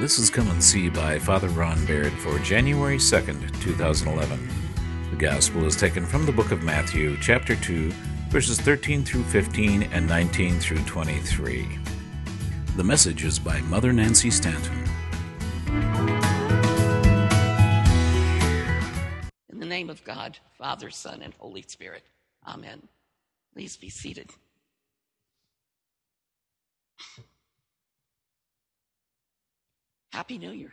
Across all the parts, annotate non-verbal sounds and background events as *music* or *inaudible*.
This is Come and See by Father Ron Baird for January 2nd, 2011. The Gospel is taken from the book of Matthew, chapter 2, verses 13 through 15 and 19 through 23. The message is by Mother Nancy Stanton. In the name of God, Father, Son, and Holy Spirit. Amen. Please be seated. Happy New Year.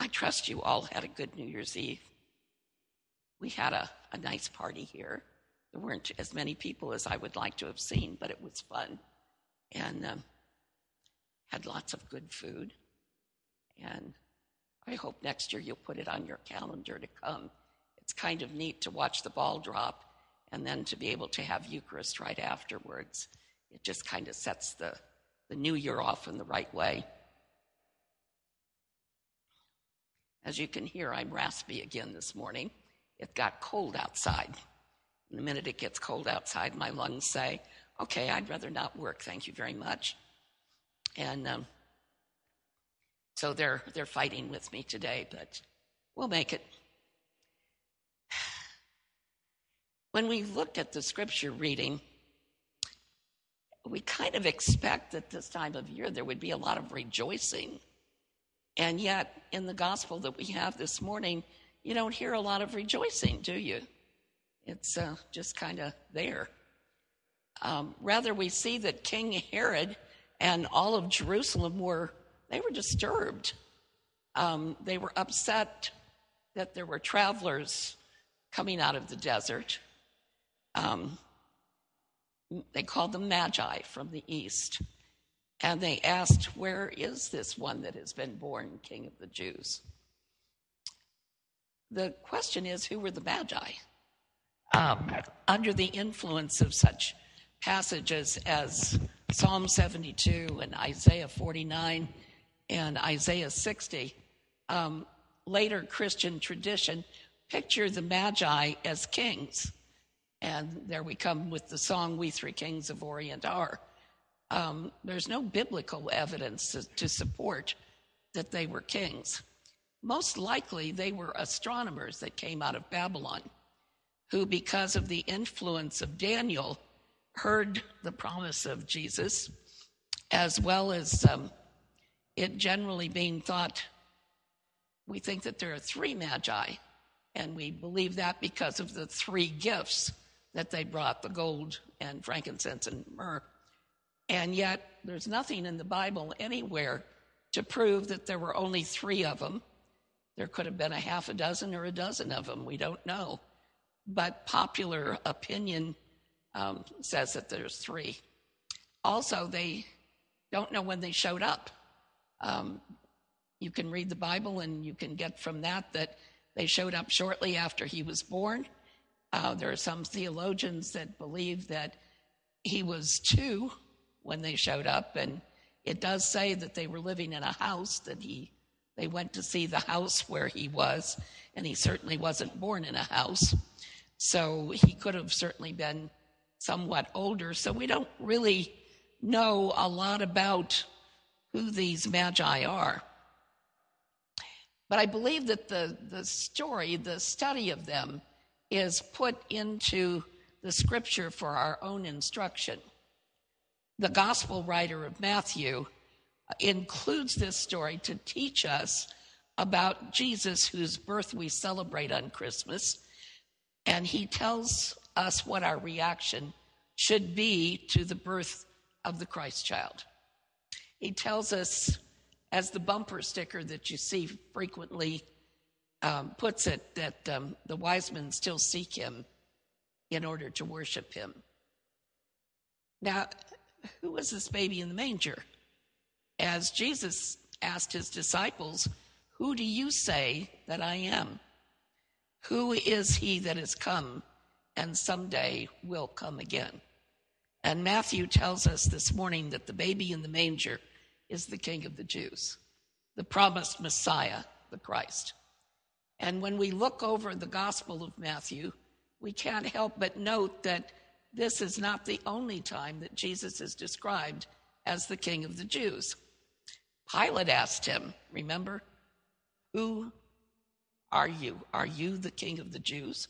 I trust you all had a good New Year's Eve. We had a, a nice party here. There weren't as many people as I would like to have seen, but it was fun. And um, had lots of good food. And I hope next year you'll put it on your calendar to come. It's kind of neat to watch the ball drop and then to be able to have Eucharist right afterwards. It just kind of sets the, the new year off in the right way. As you can hear, I'm raspy again this morning. It got cold outside. And the minute it gets cold outside, my lungs say, okay, I'd rather not work, thank you very much. And um, so they're, they're fighting with me today, but we'll make it. *sighs* When we look at the scripture reading, we kind of expect that this time of year there would be a lot of rejoicing. And yet, in the gospel that we have this morning, you don't hear a lot of rejoicing, do you? It's uh, just kind of there. Um, rather, we see that King Herod and all of Jerusalem were they were disturbed. Um, they were upset that there were travelers coming out of the desert. Um, they called them magi from the east. And they asked, Where is this one that has been born King of the Jews? The question is, who were the Magi? Um, under the influence of such passages as Psalm 72 and Isaiah 49 and Isaiah 60, um, later Christian tradition picture the Magi as kings. And there we come with the song, We Three Kings of Orient Are there's no biblical evidence to, to support that they were kings. Most likely, they were astronomers that came out of Babylon, who, because of the influence of Daniel, heard the promise of Jesus, as well as um, it generally being thought. We think that there are three magi, and we believe that because of the three gifts that they brought the gold and frankincense and myrrh. And yet, there's nothing in the Bible anywhere to prove that there were only three of them. There could have been a half a dozen or a dozen of them. We don't know. But popular opinion um, says that there's three. Also, they don't know when they showed up. Um, you can read the Bible and you can get from that that they showed up shortly after he was born. Uh, there are some theologians that believe that he was two when they showed up. And it does say that they were living in a house that he, they went to see the house where he was, and he certainly wasn't born in a house. So he could have certainly been somewhat older. So we don't really know a lot about who these magi are. But I believe that the, the story, the study of them, is put into the scripture for our own instruction the gospel writer of Matthew includes this story to teach us about Jesus, whose birth we celebrate on Christmas. And he tells us what our reaction should be to the birth of the Christ child. He tells us, as the bumper sticker that you see frequently um, puts it, that um, the wise men still seek him in order to worship him. Now, who was this baby in the manger? As Jesus asked his disciples, Who do you say that I am? Who is he that has come and someday will come again? And Matthew tells us this morning that the baby in the manger is the King of the Jews, the promised Messiah, the Christ. And when we look over the Gospel of Matthew, we can't help but note that this is not the only time that Jesus is described as the King of the Jews. Pilate asked him, remember, who are you? Are you the king of the Jews?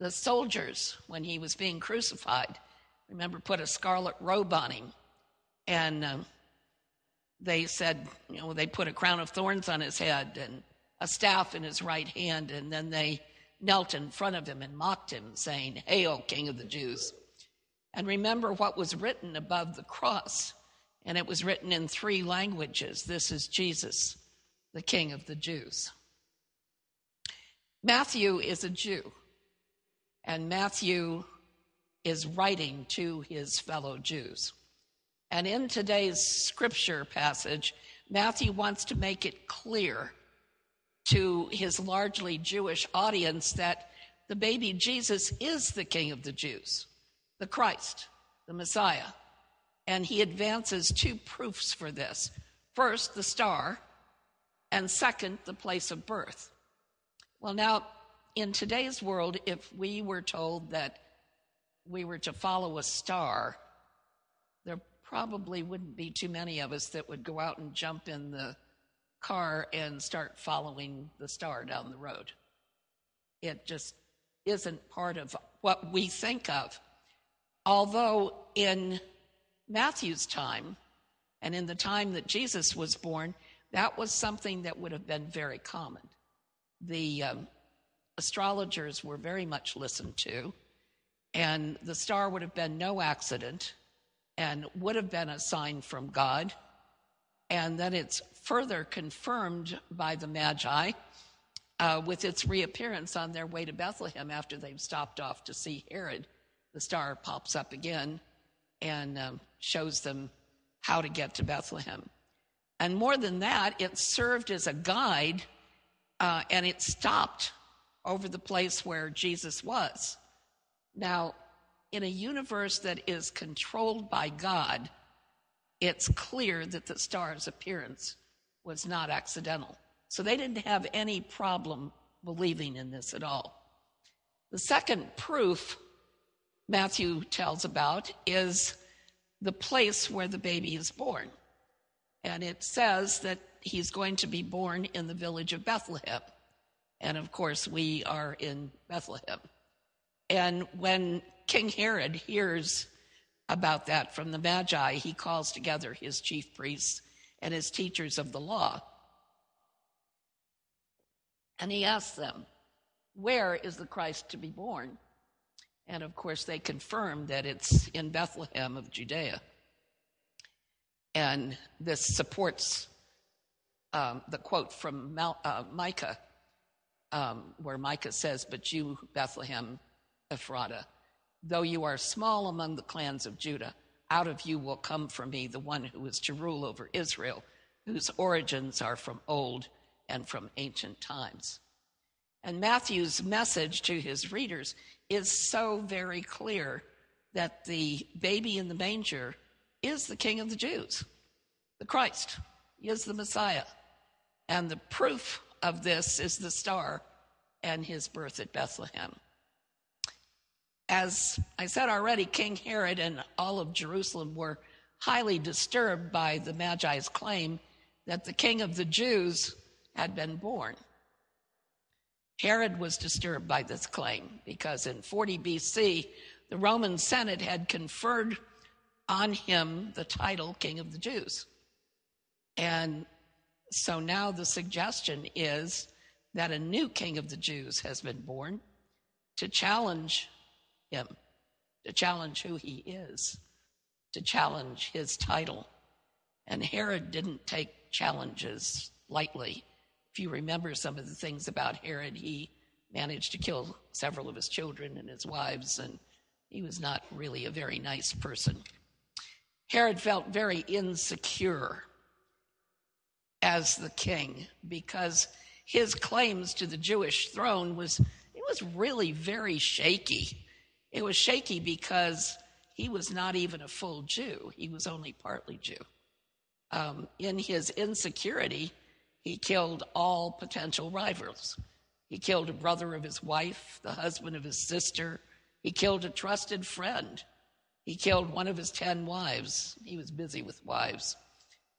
The soldiers, when he was being crucified, remember, put a scarlet robe on him. And um, they said, you know, they put a crown of thorns on his head and a staff in his right hand. And then they knelt in front of him and mocked him, saying, Hail, King of the Jews. And remember what was written above the cross. And it was written in three languages This is Jesus, the King of the Jews. Matthew is a Jew, and Matthew is writing to his fellow Jews. And in today's scripture passage, Matthew wants to make it clear to his largely Jewish audience that the baby Jesus is the King of the Jews, the Christ, the Messiah. And he advances two proofs for this first, the star, and second, the place of birth. Well, now, in today's world, if we were told that we were to follow a star, there probably wouldn't be too many of us that would go out and jump in the car and start following the star down the road. It just isn't part of what we think of. Although in Matthew's time and in the time that Jesus was born, that was something that would have been very common. The um, astrologers were very much listened to, and the star would have been no accident and would have been a sign from God. And then it's further confirmed by the Magi uh, with its reappearance on their way to Bethlehem after they've stopped off to see Herod. The star pops up again and um, shows them how to get to Bethlehem. And more than that, it served as a guide uh, and it stopped over the place where Jesus was. Now, in a universe that is controlled by God, it's clear that the star's appearance was not accidental. So they didn't have any problem believing in this at all. The second proof Matthew tells about is the place where the baby is born. And it says that he's going to be born in the village of Bethlehem. And of course, we are in Bethlehem. And when King Herod hears about that from the Magi, he calls together his chief priests and his teachers of the law. And he asks them, Where is the Christ to be born? And of course, they confirm that it's in Bethlehem of Judea. And this supports um, the quote from Mal- uh, Micah, um, where Micah says, But you, Bethlehem Ephratah, though you are small among the clans of Judah, out of you will come for me the one who is to rule over Israel, whose origins are from old and from ancient times. And Matthew's message to his readers is so very clear that the baby in the manger is the king of the Jews, the Christ, he is the Messiah. And the proof of this is the star and his birth at Bethlehem. As I said already, King Herod and all of Jerusalem were highly disturbed by the Magi's claim that the king of the Jews had been born. Herod was disturbed by this claim because in 40 BC, the Roman Senate had conferred on him the title King of the Jews. And so now the suggestion is that a new King of the Jews has been born to challenge him, to challenge who he is, to challenge his title. And Herod didn't take challenges lightly. If you remember some of the things about Herod, he managed to kill several of his children and his wives, and he was not really a very nice person. Herod felt very insecure as the king because his claims to the Jewish throne was it was really very shaky. It was shaky because he was not even a full Jew, he was only partly Jew. Um, in his insecurity, he killed all potential rivals. He killed a brother of his wife, the husband of his sister. He killed a trusted friend. He killed one of his ten wives. He was busy with wives.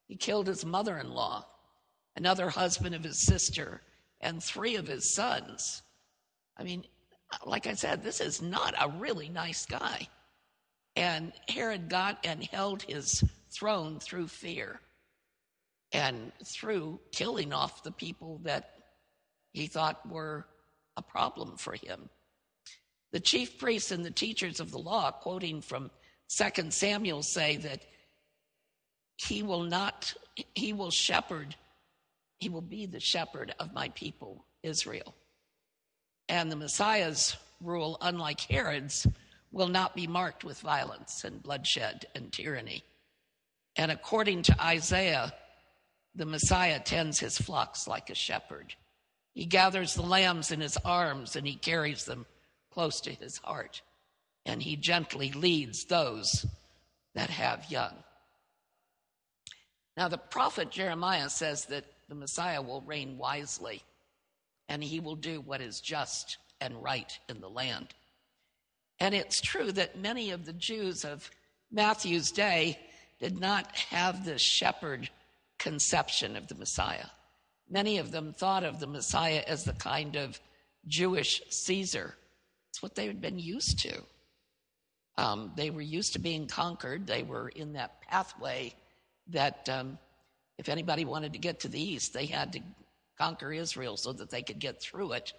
He killed his mother in law, another husband of his sister, and three of his sons. I mean, like I said, this is not a really nice guy. And Herod got and held his throne through fear and through killing off the people that he thought were a problem for him. The chief priests and the teachers of the law, quoting from 2 Samuel, say that he will not, he will shepherd, he will be the shepherd of my people, Israel. And the Messiah's rule, unlike Herod's, will not be marked with violence and bloodshed and tyranny. And according to Isaiah, the Messiah tends his flocks like a shepherd. He gathers the lambs in his arms and he carries them close to his heart. And he gently leads those that have young. Now, the prophet Jeremiah says that the Messiah will reign wisely and he will do what is just and right in the land. And it's true that many of the Jews of Matthew's day did not have this shepherd conception of the Messiah. Many of them thought of the Messiah as the kind of Jewish Caesar. It's what they had been used to. Um, they were used to being conquered. They were in that pathway that um, if anybody wanted to get to the east, they had to conquer Israel so that they could get through it.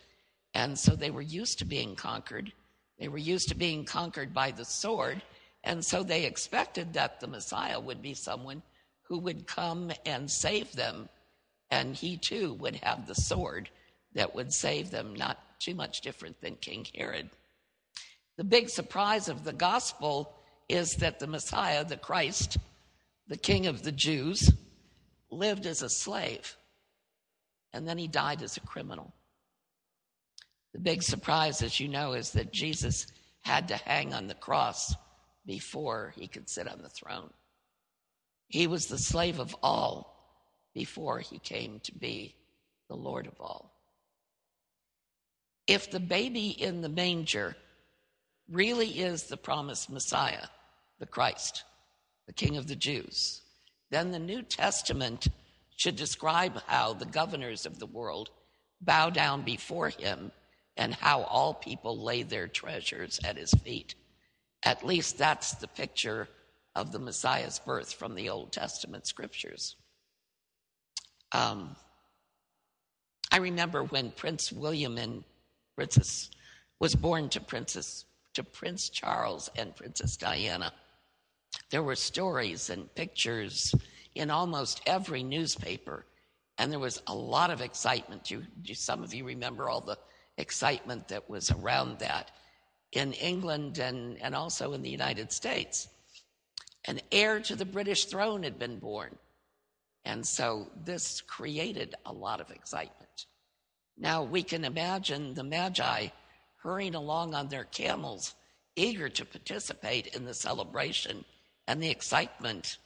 And so they were used to being conquered. They were used to being conquered by the sword. And so they expected that the Messiah would be someone who would come and save them. And he too would have the sword that would save them, not too much different than King Herod. The big surprise of the gospel is that the Messiah, the Christ, the King of the Jews, lived as a slave and then he died as a criminal. The big surprise, as you know, is that Jesus had to hang on the cross before he could sit on the throne. He was the slave of all before he came to be the Lord of all. If the baby in the manger really is the promised Messiah, the Christ, the King of the Jews, then the New Testament should describe how the governors of the world bow down before him and how all people lay their treasures at his feet. At least that's the picture of the Messiah's birth from the Old Testament scriptures. Um, I remember when Prince William and Princess was born to Princess to Prince Charles and Princess Diana. There were stories and pictures in almost every newspaper. And there was a lot of excitement. You, some of you remember all the excitement that was around that in England and, and also in the United States. An heir to the British throne had been born. And so this created a lot of excitement. Now we can imagine the Magi hurrying along on their camels, eager to participate in the celebration and the excitement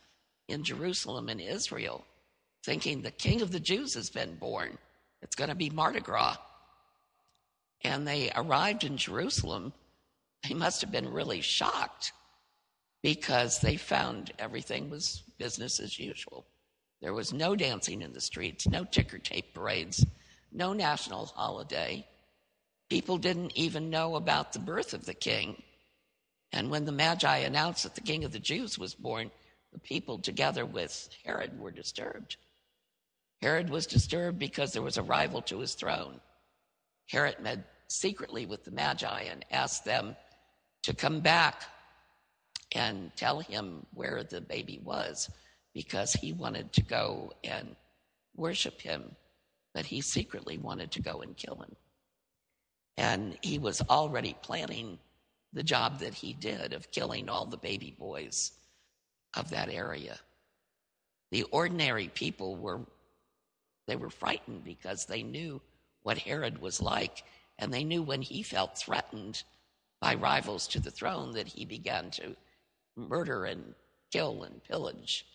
in Jerusalem and Israel, thinking the king of the Jews has been born. It's going to be Mardi Gras. And they arrived in Jerusalem. They must have been really shocked because they found everything was business as usual. There was no dancing in the streets, no ticker tape parades, no national holiday. People didn't even know about the birth of the king. And when the Magi announced that the king of the Jews was born, the people, together with Herod, were disturbed. Herod was disturbed because there was a rival to his throne. Herod met secretly with the Magi and asked them to come back and tell him where the baby was because he wanted to go and worship him, but he secretly wanted to go and kill him. And he was already planning the job that he did of killing all the baby boys of that area. The ordinary people were they were frightened because they knew what Herod was like, and they knew when he felt threatened by rivals to the throne that he began to murder and kill and pillage.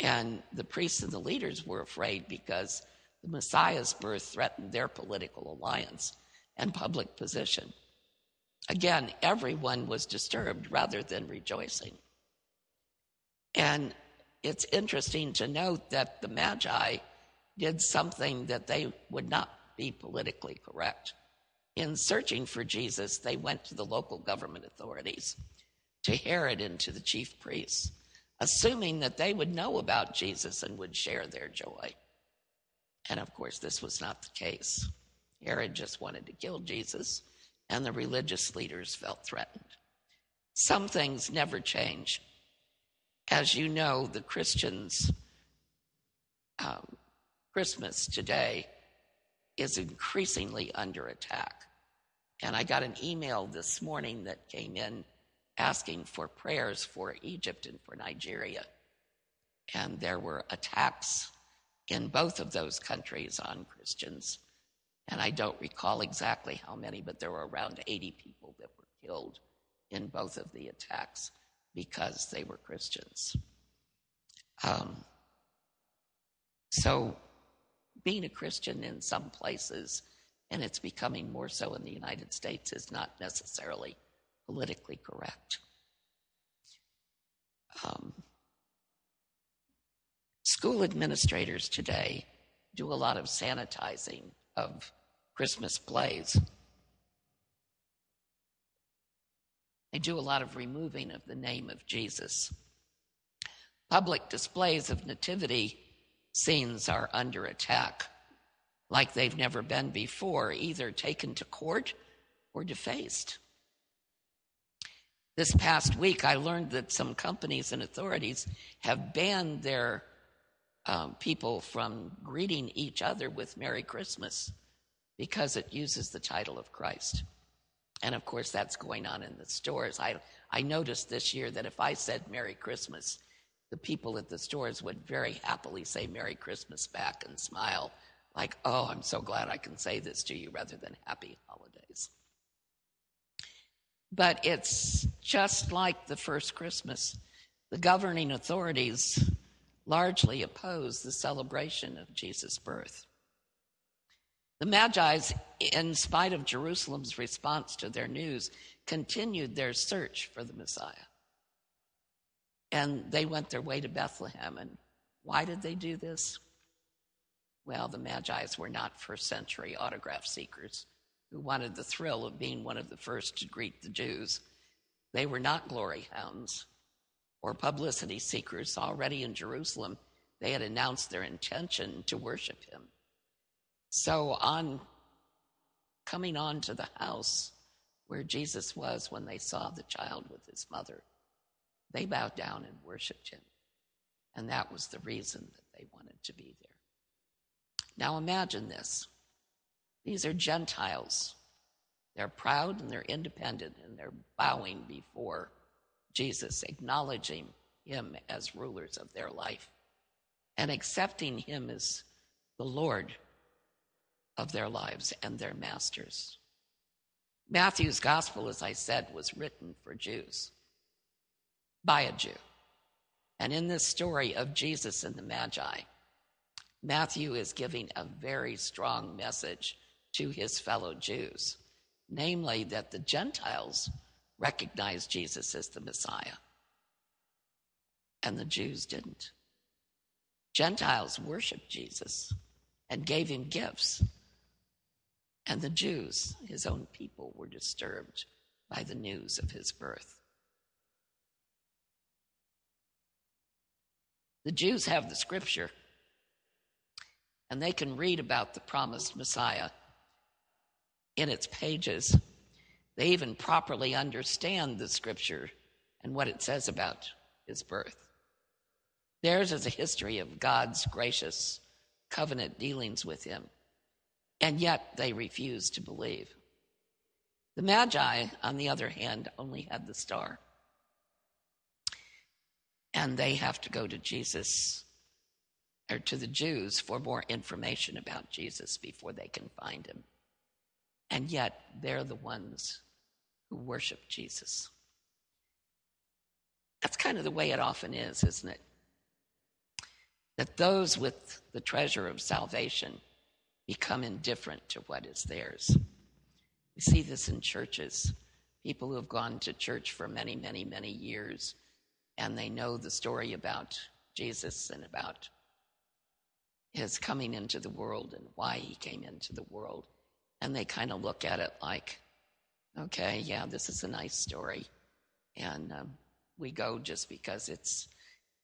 And the priests and the leaders were afraid because the Messiah's birth threatened their political alliance and public position. Again, everyone was disturbed rather than rejoicing. And it's interesting to note that the Magi did something that they would not be politically correct. In searching for Jesus, they went to the local government authorities, to Herod and to the chief priests, assuming that they would know about Jesus and would share their joy. And of course, this was not the case. Herod just wanted to kill Jesus, and the religious leaders felt threatened. Some things never change. As you know, the Christians' um, Christmas today is increasingly under attack. And I got an email this morning that came in asking for prayers for Egypt and for Nigeria. And there were attacks in both of those countries on Christians. And I don't recall exactly how many, but there were around 80 people that were killed in both of the attacks because they were Christians. Um, so, being a Christian in some places, and it's becoming more so in the United States, is not necessarily politically correct. Um, school administrators today do a lot of sanitizing of Christmas plays. They do a lot of removing of the name of Jesus. Public displays of nativity scenes are under attack like they've never been before, either taken to court or defaced. This past week, I learned that some companies and authorities have banned their um, people from greeting each other with Merry Christmas because it uses the title of Christ. And of course, that's going on in the stores. I, I noticed this year that if I said Merry Christmas, the people at the stores would very happily say Merry Christmas back and smile, like, oh, I'm so glad I can say this to you rather than Happy Holidays. But it's just like the first Christmas. The governing authorities largely oppose the celebration of Jesus' birth. The Magi's, in spite of Jerusalem's response to their news, continued their search for the Messiah. And they went their way to Bethlehem. And why did they do this? Well, the Magi's were not first century autograph seekers who wanted the thrill of being one of the first to greet the Jews. They were not glory hounds or publicity seekers. Already in Jerusalem, they had announced their intention to worship him. So, on coming on to the house where Jesus was when they saw the child with his mother, they bowed down and worshiped him. And that was the reason that they wanted to be there. Now, imagine this these are Gentiles. They're proud and they're independent and they're bowing before Jesus, acknowledging him as rulers of their life and accepting him as the Lord of their lives and their masters. Matthew's gospel, as I said, was written for Jews by a Jew. And in this story of Jesus and the Magi, Matthew is giving a very strong message to his fellow Jews, namely that the Gentiles recognized Jesus as the Messiah, and the Jews didn't. Gentiles worshiped Jesus and gave him gifts and the Jews, his own people, were disturbed by the news of his birth. The Jews have the scripture, and they can read about the promised Messiah in its pages. They even properly understand the scripture and what it says about his birth. Theirs is a history of God's gracious covenant dealings with him and yet they refused to believe. The Magi, on the other hand, only had the star. And they have to go to Jesus or to the Jews for more information about Jesus before they can find him. And yet they're the ones who worship Jesus. That's kind of the way it often is, isn't it? That those with the treasure of salvation become indifferent to what is theirs. We see this in churches people who have gone to church for many, many, many years, and they know the story about Jesus and about his coming into the world and why he came into the world. And they kind of look at it like, okay, yeah, this is a nice story. And um, we go just because it's,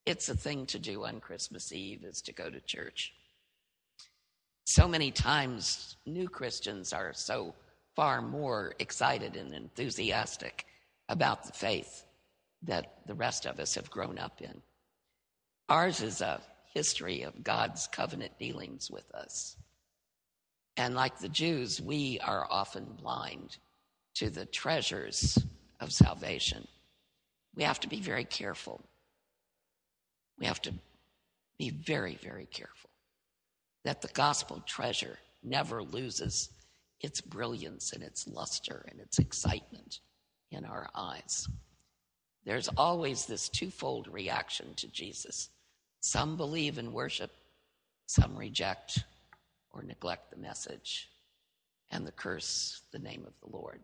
it's a thing to do on Christmas Eve is to go to church. So many times, new Christians are so far more excited and enthusiastic about the faith that the rest of us have grown up in. Ours is a history of God's covenant dealings with us. And like the Jews, we are often blind to the treasures of salvation. We have to be very careful. We have to be very, very careful that the gospel treasure never loses its brilliance and its luster and its excitement in our eyes. There's always this twofold reaction to Jesus. Some believe and worship, some reject or neglect the message and the curse the name of the Lord.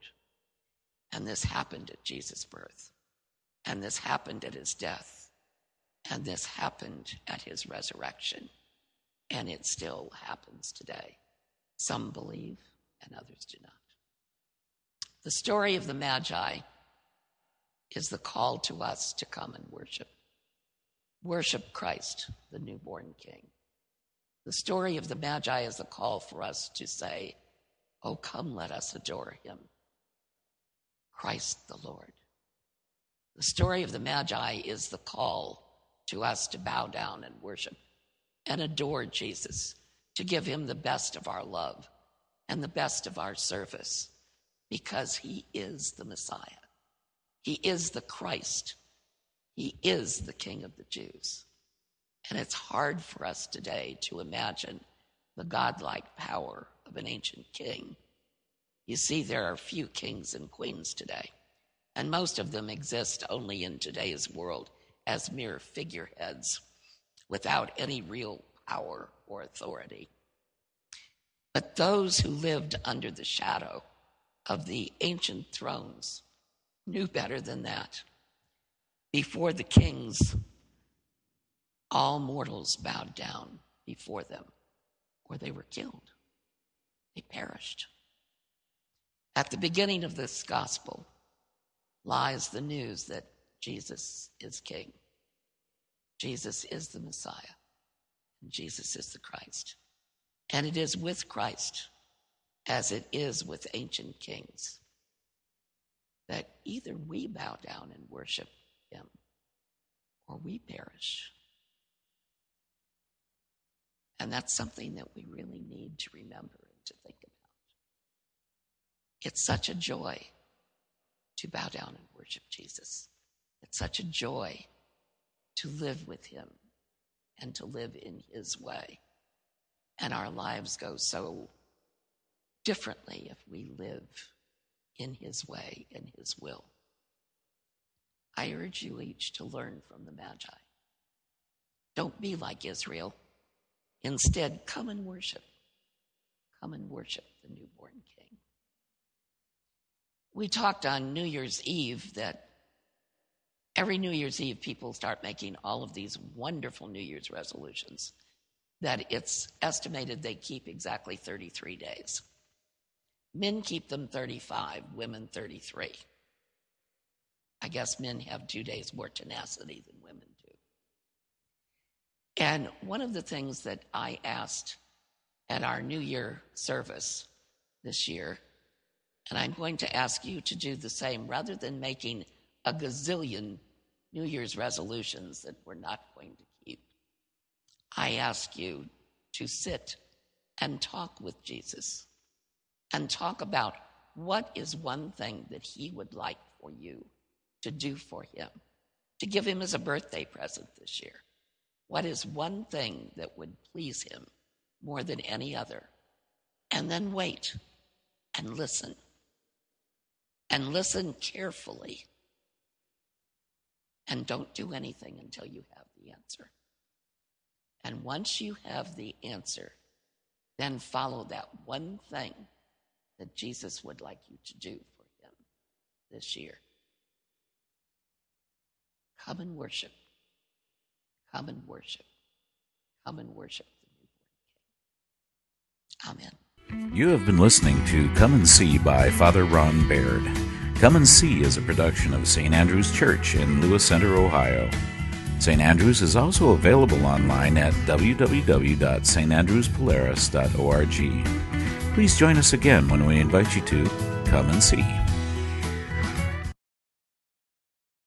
And this happened at Jesus' birth, and this happened at his death, and this happened at his resurrection, and it still happens today. Some believe, and others do not. The story of the Magi is the call to us to come and worship. Worship Christ, the newborn King. The story of the Magi is a call for us to say, Oh, come, let us adore him. Christ the Lord. The story of the Magi is the call to us to bow down and worship and adore Jesus, to give him the best of our love and the best of our service, because he is the Messiah. He is the Christ. He is the King of the Jews. And it's hard for us today to imagine the godlike power of an ancient king. You see, there are few kings and queens today, and most of them exist only in today's world as mere figureheads without any real power or authority. But those who lived under the shadow of the ancient thrones knew better than that. Before the kings, all mortals bowed down before them, or they were killed. They perished. At the beginning of this gospel lies the news that Jesus is King. Jesus is the Messiah, and Jesus is the Christ. And it is with Christ, as it is with ancient kings, that either we bow down and worship him or we perish. And that's something that we really need to remember and to think about. It's such a joy to bow down and worship Jesus. It's such a joy to live with him and to live in his way. And our lives go so differently if we live in his way, in his will. I urge you each to learn from the Magi. Don't be like Israel. Instead, come and worship. Come and worship the newborn king. We talked on New Year's Eve that every New Year's Eve people start making all of these wonderful New Year's resolutions that it's estimated they keep exactly 33 days. Men keep them 35, women 33. I guess men have two days more tenacity than women do. And one of the things that I asked at our New Year service this year, and I'm going to ask you to do the same rather than making a gazillion New Year's resolutions that we're not going to keep. I ask you to sit and talk with Jesus and talk about what is one thing that he would like for you to do for him, to give him as a birthday present this year. What is one thing that would please him more than any other? And then wait and listen. And listen carefully. And don't do anything until you have the answer. And once you have the answer, then follow that one thing that Jesus would like you to do for him this year. Come and worship. Come and worship. Come and worship the newborn King. Amen. You have been listening to Come and See by Father Ron Baird. Come and See is a production of St. Andrew's Church in Lewis Center, Ohio. St. Andrews is also available online at www.standrewspolaris.org. Please join us again when we invite you to come and see.